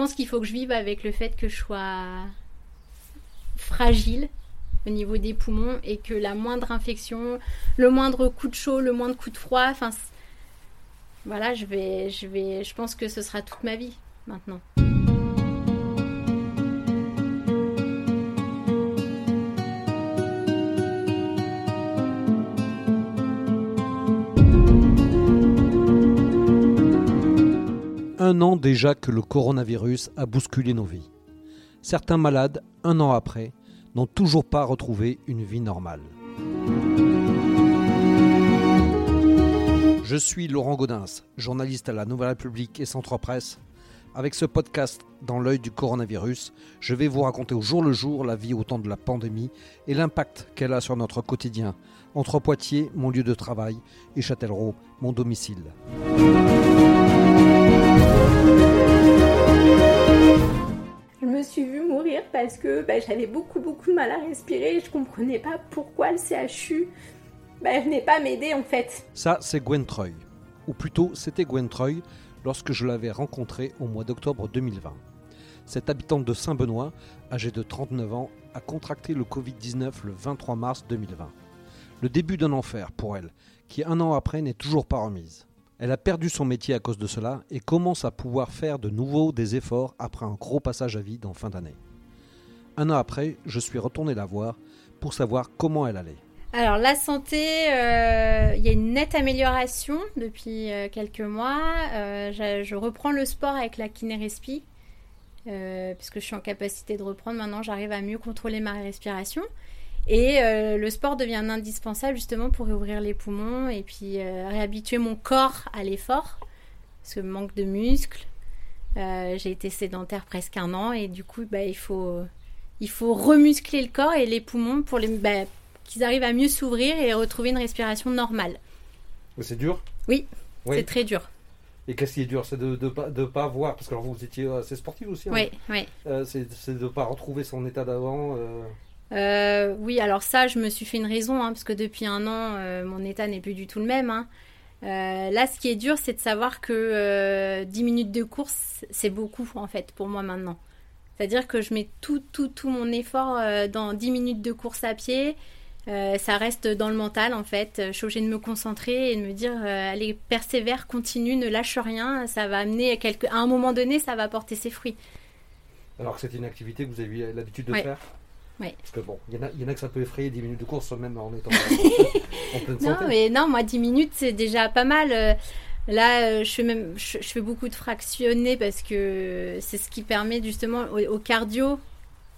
pense qu'il faut que je vive avec le fait que je sois fragile au niveau des poumons et que la moindre infection, le moindre coup de chaud, le moindre coup de froid, enfin voilà, je vais je vais je pense que ce sera toute ma vie maintenant. Un an déjà que le coronavirus a bousculé nos vies. Certains malades, un an après, n'ont toujours pas retrouvé une vie normale. Je suis Laurent Gaudens, journaliste à la Nouvelle République et Centre Presse. Avec ce podcast dans l'œil du coronavirus, je vais vous raconter au jour le jour la vie au temps de la pandémie et l'impact qu'elle a sur notre quotidien, entre Poitiers, mon lieu de travail, et Châtellerault, mon domicile. Parce que bah, j'avais beaucoup beaucoup de mal à respirer et je comprenais pas pourquoi le CHU bah, venait pas m'aider en fait. Ça, c'est Gwen Troy. Ou plutôt, c'était Gwen Troy lorsque je l'avais rencontrée au mois d'octobre 2020. Cette habitante de Saint-Benoît, âgée de 39 ans, a contracté le Covid-19 le 23 mars 2020. Le début d'un enfer pour elle, qui un an après n'est toujours pas remise. Elle a perdu son métier à cause de cela et commence à pouvoir faire de nouveau des efforts après un gros passage à vide en fin d'année. Un an après, je suis retourné la voir pour savoir comment elle allait. Alors la santé, euh, il y a une nette amélioration depuis euh, quelques mois. Euh, je, reprends le sport avec la kinérespi, puisque je suis en capacité de reprendre maintenant, j'arrive à mieux contrôler ma respiration. Et le sport devient indispensable justement pour réouvrir les poumons et puis réhabituer mon corps à l'effort. Parce que manque de muscles. J'ai été sédentaire presque un an et du coup, bah, il, faut, il faut remuscler le corps et les poumons pour les, bah, qu'ils arrivent à mieux s'ouvrir et retrouver une respiration normale. C'est dur? Oui, c'est très dur. Et qu'est-ce qui est dur? C'est de ne de pas, de pas voir, parce que vous étiez assez sportif aussi. Hein. Oui, oui. c'est de ne pas retrouver son état d'avant. Euh, oui, alors ça, je me suis fait une raison, hein, parce que depuis un an, euh, mon état n'est plus du tout le même. Hein. Euh, là, ce qui est dur, c'est de savoir que 10 minutes de course, c'est beaucoup, en fait, pour moi maintenant. C'est-à-dire que je mets tout, tout, tout mon effort dans 10 minutes de course à pied. ça reste dans le mental, en fait. Je suis obligée de me concentrer et de me dire, allez, persévère, continue, ne lâche rien. Ça va amener, quelque... à un moment donné, ça va porter ses fruits. Alors que c'est une activité que vous avez eu l'habitude de faire parce que bon, il y, en a que ça peut effrayer 10 minutes de course même en étant en pleine santé. Non, mais non, moi 10 minutes c'est déjà pas mal. Là, euh, je fais, beaucoup de fractionnés parce que c'est ce qui permet justement au, cardio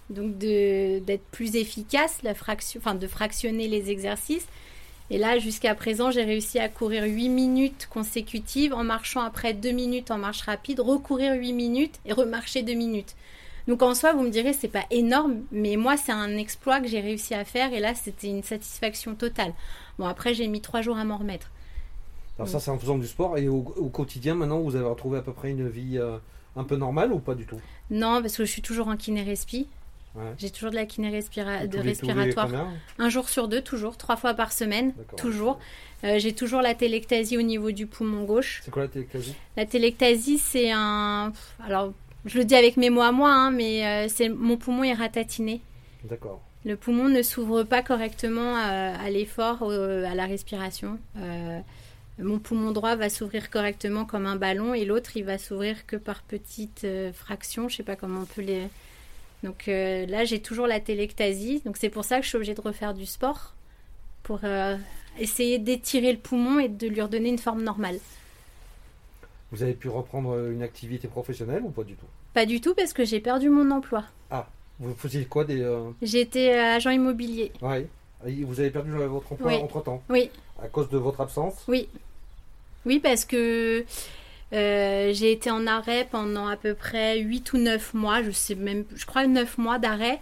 donc d'être plus efficace, de fractionner les exercices. Et là, jusqu'à présent, j'ai réussi à courir 8 minutes consécutives en marchant après 2 minutes en marche rapide, recourir 8 minutes et remarcher 2 minutes. Donc en soi, vous me direz, c'est pas énorme, mais moi, c'est un exploit que j'ai réussi à faire et là, c'était une satisfaction totale. Bon, après, j'ai mis trois jours à m'en remettre. Alors, ça, c'est en faisant du sport et au, quotidien, maintenant, vous avez retrouvé à peu près une vie euh, un peu normale ou pas du tout? Non, parce que je suis toujours en kiné-respi. J'ai toujours de la kiné de respiratoire. un jour sur deux, toujours, trois fois par semaine, toujours. Euh, j'ai toujours la télectasie au niveau du poumon gauche. C'est quoi la télectasie? La télectasie, c'est un. Alors, je le dis avec mes mots à moi, hein, mais euh, c'est mon poumon est ratatiné. D'accord. Le poumon ne s'ouvre pas correctement euh, à, l'effort, à la respiration. Euh, mon poumon droit va s'ouvrir correctement comme un ballon et l'autre, il va s'ouvrir que par petites fractions. Je sais pas comment on peut les. Donc là, j'ai toujours la télectasie. Donc c'est pour ça que je suis obligée de refaire du sport pour essayer d'étirer le poumon et de lui redonner une forme normale. Vous avez pu reprendre une activité professionnelle ou pas du tout? Pas du tout parce que j'ai perdu mon emploi. Ah, vous faisiez quoi des... Euh, J'étais euh, agent immobilier. Oui. Vous avez perdu votre emploi entre-temps? Oui. À cause de votre absence? Oui. Oui, parce que euh, j'ai été en arrêt pendant à peu près 8 ou 9 mois, je sais même, je crois 9 mois d'arrêt.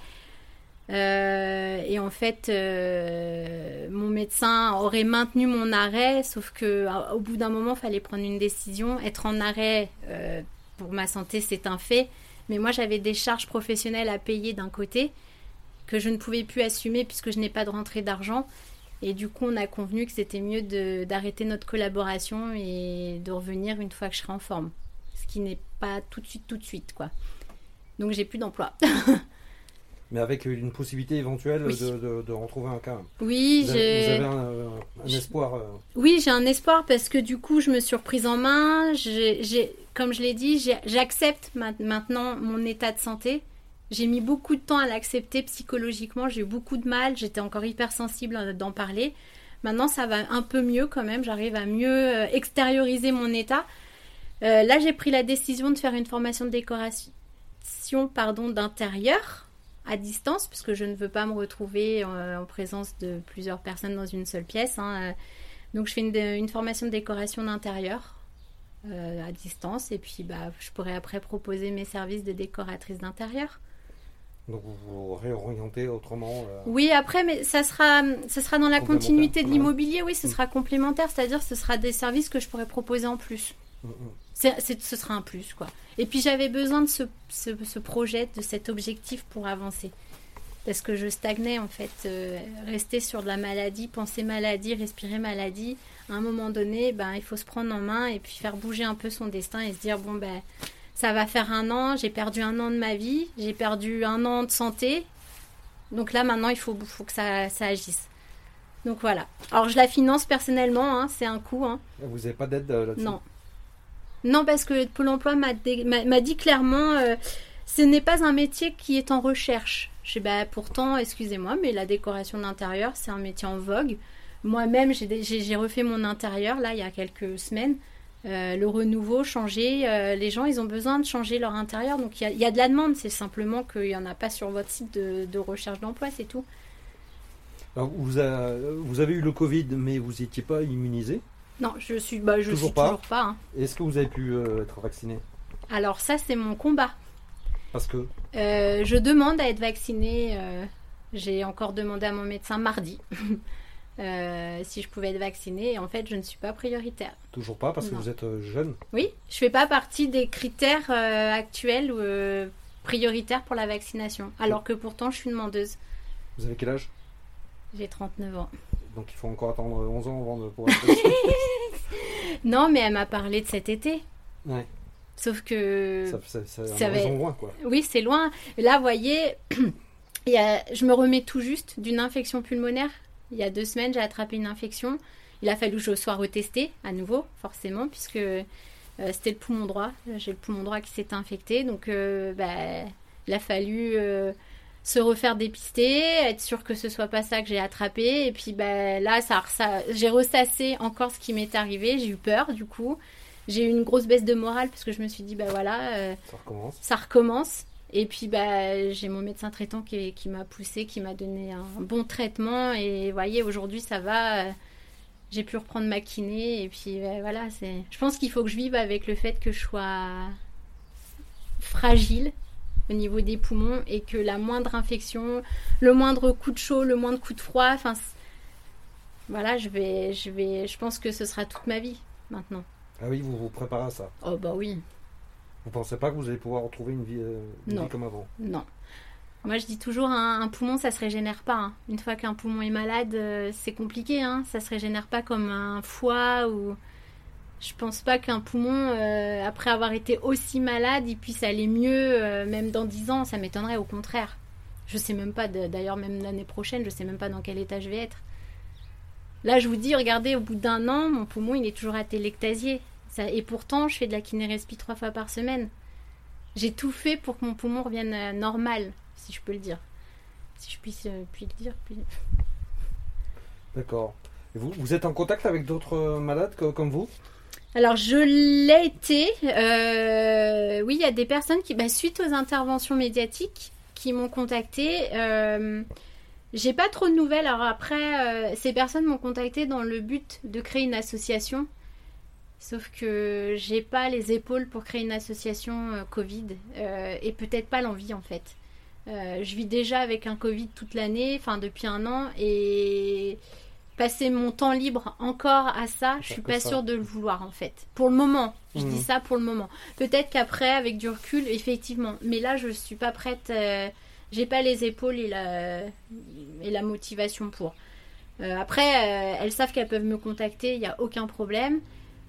Euh, et en fait, euh, mon médecin aurait maintenu mon arrêt, sauf que au bout d'un moment, il fallait prendre une décision. Être en arrêt pour ma santé, c'est un fait. Mais moi, j'avais des charges professionnelles à payer d'un côté que je ne pouvais plus assumer puisque je n'ai pas de rentrée d'argent. Et du coup, on a convenu que c'était mieux d'arrêter notre collaboration et de revenir une fois que je serai en forme. Ce qui n'est pas tout de suite, tout de suite, quoi. Donc j'ai plus d'emploi. Mais avec une possibilité éventuelle de, de, retrouver un cas. Oui, j'ai. Vous avez un, espoir. Euh, oui, j'ai un espoir parce que du coup, je me suis reprise en main. J'ai, comme je l'ai dit, j'accepte maintenant mon état de santé. J'ai mis beaucoup de temps à l'accepter psychologiquement. J'ai eu beaucoup de mal. J'étais encore hypersensible d'en parler. Maintenant, ça va un peu mieux quand même. J'arrive à mieux euh, extérioriser mon état. Euh, là, j'ai pris la décision de faire une formation de décoration pardon, d'intérieur à distance, parce que je ne veux pas me retrouver en, présence de plusieurs personnes dans une seule pièce. Hein. Donc je fais une, formation de décoration d'intérieur euh, à distance, et puis bah, je pourrais après proposer mes services de décoratrice d'intérieur. Donc vous vous réorientez autrement euh, Oui, après, mais ça sera, ça sera dans la continuité de l'immobilier, oui, ce mm. sera complémentaire, c'est-à-dire ce sera des services que je pourrais proposer en plus. Mm, mm. ce sera un plus, quoi. Et puis j'avais besoin de ce, ce, projet, de cet objectif pour avancer. Parce que je stagnais en fait, euh, rester sur de la maladie, penser maladie, respirer maladie. À un moment donné, ben, il faut se prendre en main et puis faire bouger un peu son destin et se dire bon ben ça va faire un an, j'ai perdu un an de ma vie, j'ai perdu un an de santé. Donc là maintenant il faut, faut que ça, ça agisse. Donc voilà. Alors je la finance personnellement, hein, c'est un coût. Hein. Vous n'avez pas d'aide euh, là-dessus? Non. Non, parce que Pôle emploi m'a dit clairement, euh, ce n'est pas un métier qui est en recherche. Je bah, pourtant, excusez-moi, mais la décoration d'intérieur, c'est un métier en vogue. Moi-même, j'ai refait mon intérieur, là, il y a quelques semaines. Euh, le renouveau, changer. Euh, les gens, ils ont besoin de changer leur intérieur. Donc, il y, a de la demande. C'est simplement qu'il n'y en a pas sur votre site de, recherche d'emploi, c'est tout. vous, avez eu le Covid, mais vous n'étiez pas immunisé? Non, je suis, bah, je toujours suis pas. toujours pas. Hein. Est-ce que vous avez pu euh, être vacciné? Alors ça, c'est mon combat. Parce que? Je demande à être vacciné. J'ai encore demandé à mon médecin mardi si je pouvais être vacciné. Et en fait, je ne suis pas prioritaire. Toujours pas parce que vous êtes jeune Oui, je fais pas partie des critères actuels prioritaires pour la vaccination. Alors que pourtant, je suis demandeuse. Vous avez quel âge? J'ai 39 ans. Donc il faut encore attendre 11 ans avant de pouvoir. non, mais elle m'a parlé de cet été. Ouais. Sauf que. Ça, ça, ça, va... loin, quoi. Oui, c'est loin. Là, vous voyez, je me remets tout juste d'une infection pulmonaire. Il y a deux semaines, j'ai attrapé une infection. Il a fallu que je sois retestée à nouveau, forcément, puisque euh, c'était le poumon droit. J'ai le poumon droit qui s'est infecté. Donc, euh, bah, il a fallu. Euh, se refaire dépister, être sûr que ce soit pas ça que j'ai attrapé. Et puis ben, là, ça, ça j'ai ressassé encore ce qui m'est arrivé. J'ai eu peur du coup. J'ai eu une grosse baisse de morale parce que je me suis dit, ben voilà, ça, recommence. ça recommence. Et puis ben, j'ai mon médecin traitant qui, qui m'a poussé, qui m'a donné un, bon traitement. Et vous voyez, aujourd'hui ça va. Euh, j'ai pu reprendre ma kiné. Et puis ben, voilà, c'est. je pense qu'il faut que je vive avec le fait que je sois fragile au niveau des poumons et que la moindre infection, le moindre coup de chaud, le moindre coup de froid, enfin voilà, je vais, je vais, je pense que ce sera toute ma vie maintenant. Ah oui, vous vous préparez à ça. Oh bah oui. Vous pensez pas que vous allez pouvoir retrouver une vie, euh, comme avant Non. Moi, je dis toujours, un, poumon, ça se régénère pas. Hein. Une fois qu'un poumon est malade, euh, c'est compliqué. Hein. Ça se régénère pas comme un foie ou je pense pas qu'un poumon, euh, après avoir été aussi malade, il puisse aller mieux, euh, même dans 10 ans. Ça m'étonnerait, au contraire. Je sais même pas, d'ailleurs, même l'année prochaine, je sais même pas dans quel état je vais être. Là, je vous dis, regardez, au bout d'un an, mon poumon, il est toujours à et pourtant, je fais de la kinérespie trois fois par semaine. J'ai tout fait pour que mon poumon revienne euh, normal, si je peux le dire. Si je puisse, puis le dire. Puis... D'accord. Vous, vous êtes en contact avec d'autres malades comme vous? Alors je l'ai été. Euh, oui, il y a des personnes qui, bah, suite aux interventions médiatiques, qui m'ont contacté. Euh, j'ai pas trop de nouvelles. Alors après, euh, ces personnes m'ont contacté dans le but de créer une association. Sauf que j'ai pas les épaules pour créer une association Covid et peut-être pas l'envie en fait. je vis déjà avec un Covid toute l'année, enfin depuis un an, et passer mon temps libre encore à ça, je suis pas sûre de le vouloir en fait. Pour le moment, je dis mmh. ça pour le moment. Peut-être qu'après, avec du recul, effectivement. Mais là, je suis pas prête. Euh, j'ai pas les épaules et la, et la motivation pour. Euh, après, euh, elles savent qu'elles peuvent me contacter, il n'y a aucun problème.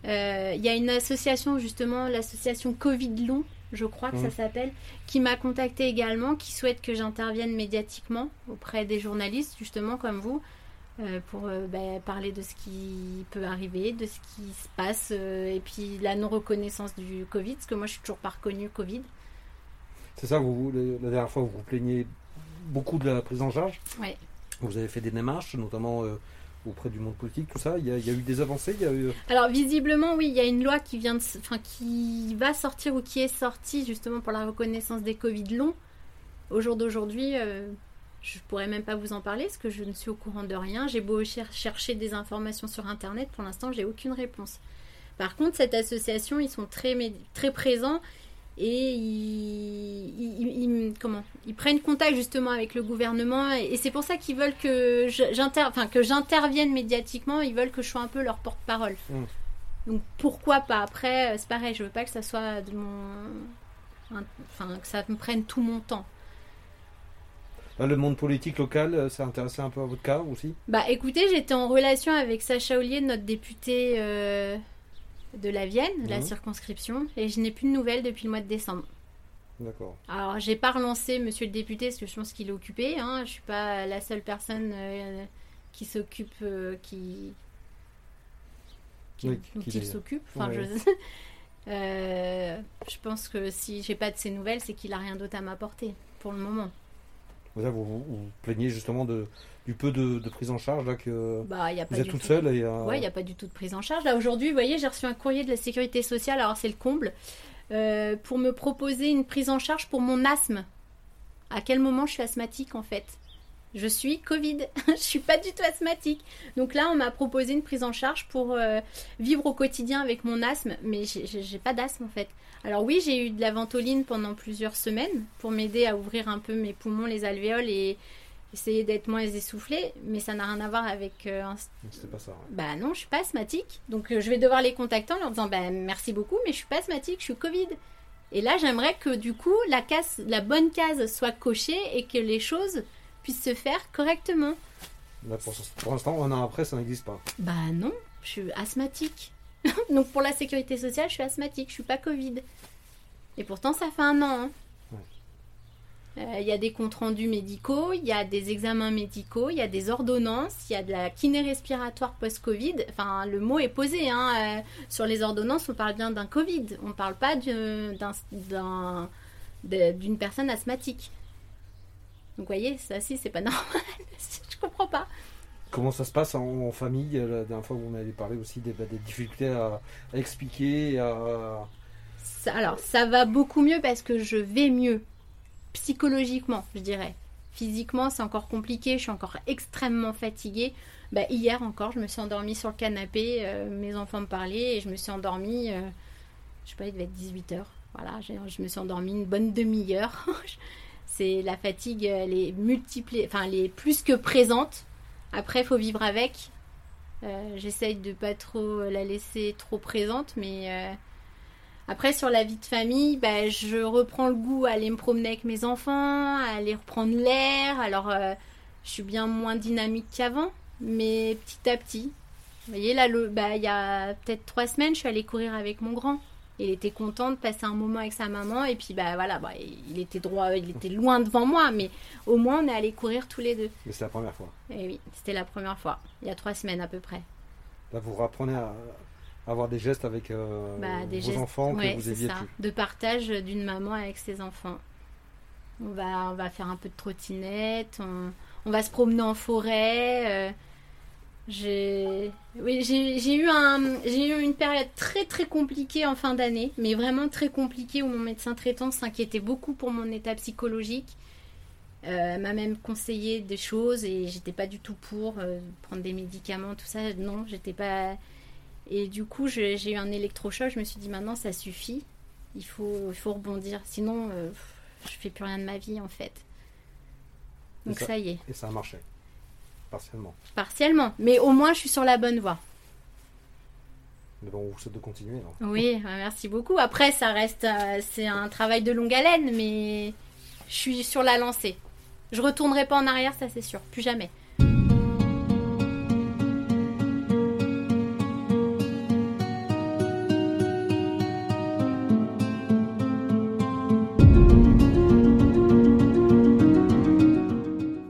Euh, Il y a une association, justement, l'association Covid Long, je crois que ça Mhm. s'appelle, qui m'a contacté également, qui souhaite que j'intervienne médiatiquement auprès des journalistes, justement comme vous, euh, pour euh, bah, parler de ce qui peut arriver, de ce qui se passe, euh, et puis la non-reconnaissance du Covid, parce que moi je suis toujours pas reconnue Covid. C'est ça, vous, la dernière fois, vous vous plaignez beaucoup de la prise en charge. Ouais. Vous avez fait des démarches, notamment euh, auprès du monde politique, tout ça. Il y a, eu des avancées il y a eu... Alors visiblement, oui, il y a une loi qui vient enfin qui va sortir ou qui est sortie justement pour la reconnaissance des Covid longs. Au jour d'aujourd'hui, euh, je pourrais même pas vous en parler parce que je ne suis au courant de rien. J'ai beau cher- chercher des informations sur internet, pour l'instant, j'ai aucune réponse. Par contre, cette association, ils sont très très présents et ils, ils- ils- comment ils prennent contact justement avec le gouvernement et, et c'est pour ça qu'ils veulent que j'intervienne médiatiquement. Ils veulent que je sois un peu leur porte-parole. Mm. Donc pourquoi pas Après, euh, c'est pareil, je veux pas que ça soit de mon, enfin que ça me prenne tout mon temps. Le monde politique local, euh, ça intéressé un peu à votre cas aussi? Bah écoutez, j'étais en relation avec Sacha Ollier, notre député euh, de la Vienne, la Mhm. circonscription, et je n'ai plus de nouvelles depuis le mois de décembre. D'accord. Alors, j'ai pas relancé monsieur le député parce que je pense qu'il est occupé. Hein. Je suis pas la seule personne euh, qui s'occupe, euh, qui. qui Oui, s'occupe. Enfin, Ouais. je... Euh, je pense que si j'ai pas de ses nouvelles, c'est qu'il a rien d'autre à m'apporter pour le moment. Vous, vous, vous plaignez justement de, du peu de, de prise en charge là, que Bah, il y a pas vous êtes toute tout. seule et euh, Ouais, il n'y a pas du tout de prise en charge. Là, aujourd'hui, vous voyez, j'ai reçu un courrier de la sécurité sociale, alors c'est le comble, euh, pour me proposer une prise en charge pour mon asthme. À quel moment je suis asthmatique, en fait? Je suis Covid. je suis pas du tout asthmatique. Donc là, on m'a proposé une prise en charge pour euh, vivre au quotidien avec mon asthme, mais j'ai- pas d'asthme, en fait. Alors oui, j'ai eu de la ventoline pendant plusieurs semaines pour m'aider à ouvrir un peu mes poumons, les alvéoles et essayer d'être moins essoufflée, mais ça n'a rien à voir avec euh, un pas ça. ouais. bah non, je suis pas asthmatique. Donc euh, je vais devoir les contacter en leur disant bah merci beaucoup, mais je suis pas asthmatique, je suis Covid. Et là, j'aimerais que du coup la case, la bonne case soit cochée et que les choses puissent se faire correctement. Là, pour, pour l'instant, un an après, ça n'existe pas. Bah non, je suis asthmatique. Donc pour la sécurité sociale, je suis asthmatique, je suis pas Covid. Et pourtant, ça fait un an. hein. Euh, Il y a des comptes rendus médicaux, il y a des examens médicaux, il y a des ordonnances, il y a de la kiné respiratoire post-Covid. Enfin, le mot est posé. Hein. euh, sur les ordonnances, on parle bien d'un Covid. On ne parle pas d'une personne asthmatique. Donc, vous voyez, ça, si, c'est pas normal. Je comprends pas. Comment ça se passe en, en famille La dernière fois, vous m'avez parlé aussi des, bah, des difficultés à, à expliquer, à... Ça- alors, ça va beaucoup mieux parce que je vais mieux. Psychologiquement, je dirais. Physiquement, c'est encore compliqué. Je suis encore extrêmement fatiguée. Bah, hier encore, je me suis endormie sur le canapé. euh, mes enfants me parlaient et je me suis endormie. euh, je sais pas, il devait être 18h. Voilà, j'ai- je me suis endormie une bonne demi-heure. c'est la fatigue, elle est multiple, enfin, elle est plus que présente. Après, faut vivre avec. Euh, J'essaye de pas trop la laisser trop présente, mais euh, après, sur la vie de famille, bah, je reprends le goût à aller me promener avec mes enfants, à aller reprendre l'air. Alors, euh, je suis bien moins dynamique qu'avant, mais petit à petit. Vous voyez, là, bah, il y a peut-être trois semaines, je suis allée courir avec mon grand. Il était content de passer un moment avec sa maman, et puis, bah voilà, bah, il était droit, il était loin devant moi, mais au moins, on est allés courir tous les deux. Mais c'est la première fois. Et oui, c'était la première fois, il y a trois semaines à peu près. Là, vous apprenez à, avoir des gestes avec euh, Bah, des vos gestes, enfants ouais, que vous c'est aviez ça, plus. de partage d'une maman avec ses enfants. On va, on va faire un peu de trottinette, on, on va se promener en forêt. euh, j'ai, oui, j'ai, eu un, eu une période très très compliquée en fin d'année, mais vraiment très compliquée où mon médecin traitant s'inquiétait beaucoup pour mon état psychologique. Euh, m'a même conseillé des choses et j'étais pas du tout pour euh, prendre des médicaments, tout ça. Non, j'étais pas. Et du coup, j'ai eu un électrochoc. Je me suis dit maintenant, ça suffit. Il faut, il faut rebondir. Sinon, euh, je fais plus rien de ma vie en fait. Donc ça- ça y est, Et ça a marché. Partiellement. partiellement. Mais au moins, je suis sur la bonne voie. Mais bon, on vous souhaite de continuer. hein. Oui, merci beaucoup. Après, ça reste, euh, c'est un travail de longue haleine, mais je suis sur la lancée. Je retournerai pas en arrière, ça c'est sûr, plus jamais.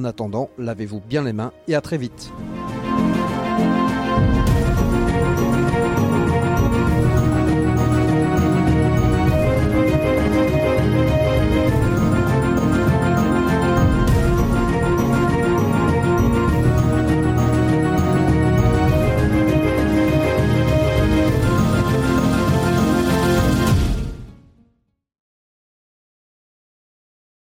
En attendant, lavez-vous bien les mains et à très vite.